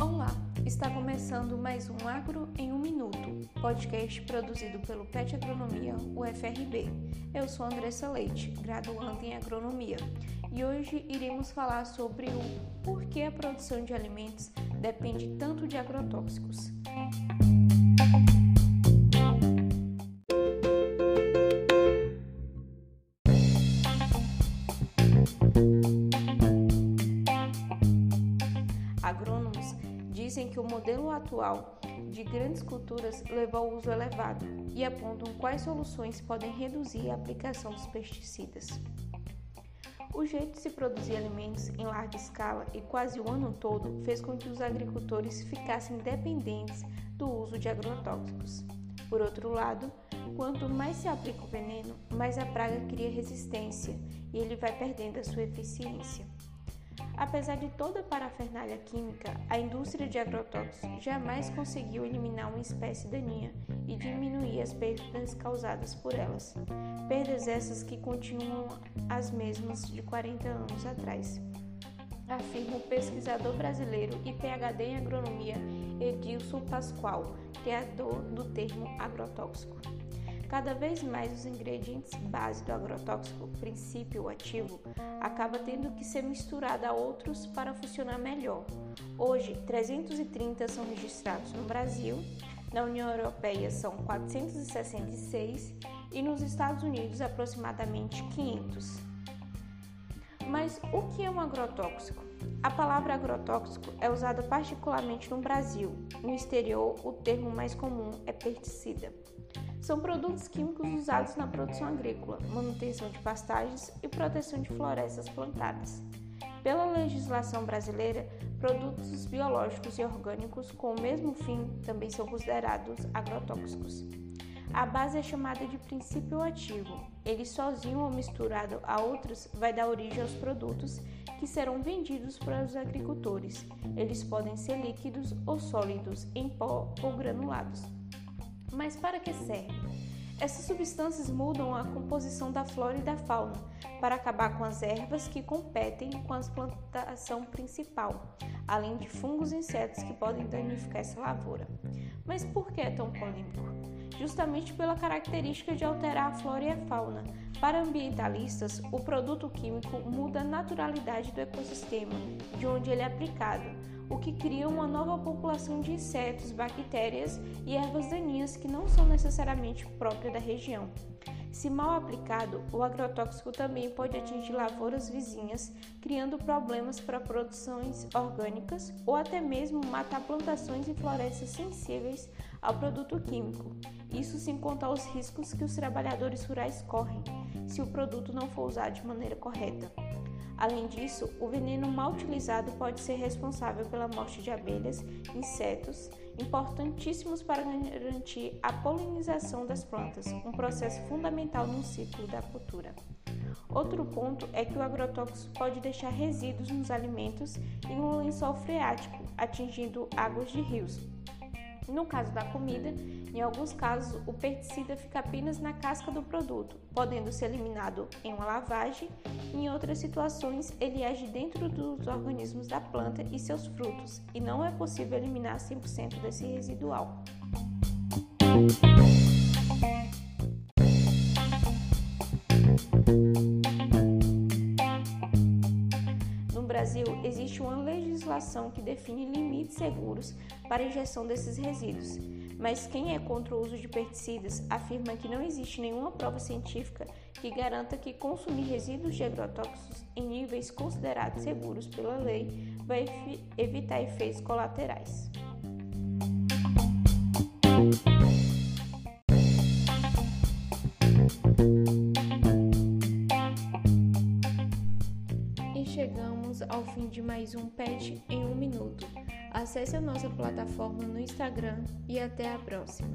Olá, está começando mais um Agro em um Minuto, podcast produzido pelo PET Agronomia UFRB. Eu sou Andressa Leite, graduanda em Agronomia, e hoje iremos falar sobre o porquê a produção de alimentos depende tanto de agrotóxicos. Dizem que o modelo atual de grandes culturas leva ao uso elevado e apontam quais soluções podem reduzir a aplicação dos pesticidas. O jeito de se produzir alimentos em larga escala e quase o ano todo fez com que os agricultores ficassem dependentes do uso de agrotóxicos. Por outro lado, quanto mais se aplica o veneno, mais a praga cria resistência e ele vai perdendo a sua eficiência. Apesar de toda a parafernália química, a indústria de agrotóxicos jamais conseguiu eliminar uma espécie daninha e diminuir as perdas causadas por elas. Perdas essas que continuam as mesmas de 40 anos atrás. Afirma o pesquisador brasileiro e PhD em agronomia Edilson Pascoal, criador do termo agrotóxico. Cada vez mais os ingredientes base do agrotóxico, princípio ativo, acaba tendo que ser misturado a outros para funcionar melhor. Hoje, 330 são registrados no Brasil, na União Europeia são 466 e nos Estados Unidos aproximadamente 500. Mas o que é um agrotóxico? A palavra agrotóxico é usada particularmente no Brasil. No exterior, o termo mais comum é pesticida. São produtos químicos usados na produção agrícola, manutenção de pastagens e proteção de florestas plantadas. Pela legislação brasileira, produtos biológicos e orgânicos com o mesmo fim também são considerados agrotóxicos. A base é chamada de princípio ativo. Ele sozinho ou misturado a outros vai dar origem aos produtos que serão vendidos para os agricultores. Eles podem ser líquidos ou sólidos, em pó ou granulados. Mas para que serve? Essas substâncias mudam a composição da flora e da fauna para acabar com as ervas que competem com a plantação principal, além de fungos e insetos que podem danificar essa lavoura. Mas por que é tão polêmico? Justamente pela característica de alterar a flora e a fauna. Para ambientalistas, o produto químico muda a naturalidade do ecossistema de onde ele é aplicado o que cria uma nova população de insetos, bactérias e ervas daninhas que não são necessariamente próprias da região. Se mal aplicado, o agrotóxico também pode atingir lavouras vizinhas, criando problemas para produções orgânicas ou até mesmo matar plantações e florestas sensíveis ao produto químico. Isso sem contar os riscos que os trabalhadores rurais correm se o produto não for usado de maneira correta. Além disso, o veneno mal utilizado pode ser responsável pela morte de abelhas, insetos, importantíssimos para garantir a polinização das plantas, um processo fundamental no ciclo da cultura. Outro ponto é que o agrotóxico pode deixar resíduos nos alimentos e no lençol freático, atingindo águas de rios, no caso da comida, em alguns casos, o pesticida fica apenas na casca do produto, podendo ser eliminado em uma lavagem. Em outras situações, ele age dentro dos organismos da planta e seus frutos, e não é possível eliminar 100% desse residual. Brasil, existe uma legislação que define limites seguros para a injeção desses resíduos, mas quem é contra o uso de pesticidas afirma que não existe nenhuma prova científica que garanta que consumir resíduos de agrotóxicos em níveis considerados seguros pela lei vai evitar efeitos colaterais. chegamos ao fim de mais um PET em um minuto. Acesse a nossa plataforma no Instagram e até a próxima!